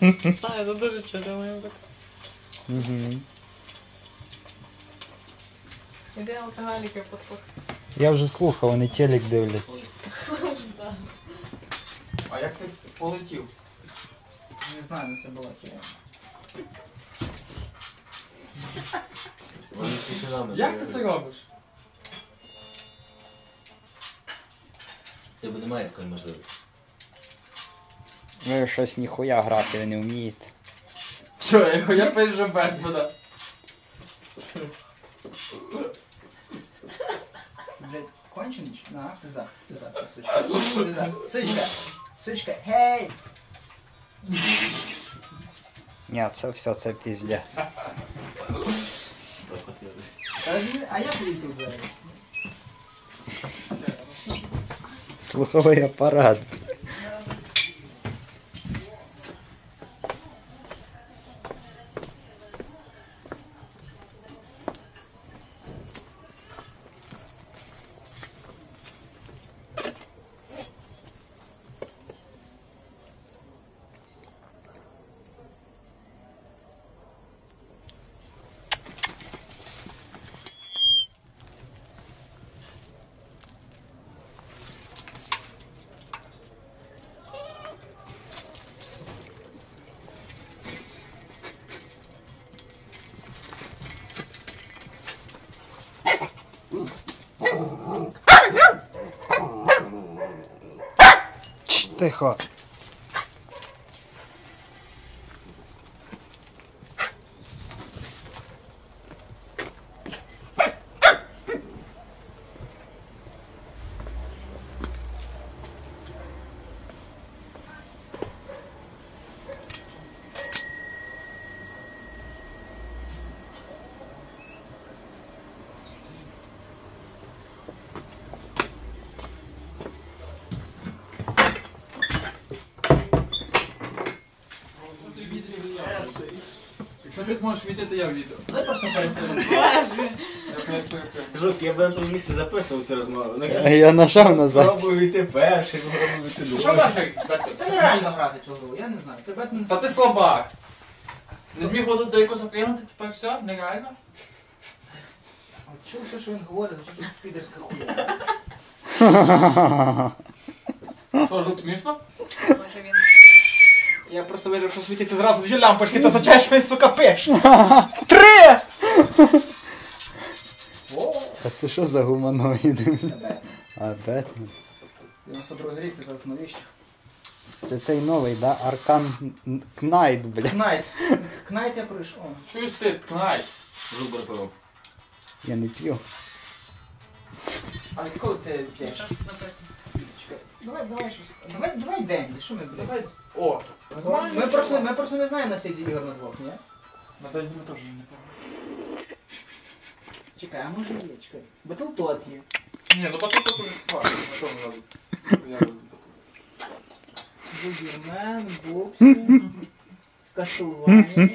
Знаю, ну, це дуже чудо має бути. Мгм. Іде алкоголіки послухати. Я вже слухав, вони телек дивляться. А як ти полетів? Не знаю, де це була тема. Як ти це робиш? Тебе немає такої можливості. Ви щось ніхуя грати ви не вмієте. Що, я, я пишу Бетмена. Блять, конченіч? На, пизда, пизда, сучка. Пизда, сучка, сучка, гей! Ні, це все, це піздець. А я полетів зараз. Слуховий апарат. festejo. Тихо. Якщо ти зможеш відео, то я відео. Дай просто перестаю. Жук, я б на тому місці записував цю розмову. Ну, Я нажав на запис. Пробую йти перший, пробую йти Що другий. нафіг? Бетмен? Це нереально грати цю гру, я не знаю. Це Бетмен. Та ти слабак. Не зміг воду до якогось запрягнути, тепер все, нереально. От Чув все, що він говорить, що тут підерська хуя. Що, жук смішно? Може він. Я просто вижу, що світиться зразу дві лампочки, це означає, що він, сука, пиш. Три! А це що за гуманоїди? А, Бетмен. 92 рік, це зараз. Це цей новий, да? Аркан Кнайт, бля. Кнайт. Кнайт я прийшов. Чуєш ти, ткнай. Жук бере Я не п'ю. А відколи ти п'єш? Написано? Давай, давай щось. Давай, давай день, що ми, блядь? Давай. О, Ми просто, ми просто не знаємо на світі ігор на двох, ні? на день ми теж не пам'ятаю. Чекай, а може є, чекай. Батлтот є. Ні, ну потім тут уже хватить, на тому разу. Я роблю Бубермен, Боксі, Кастелванія.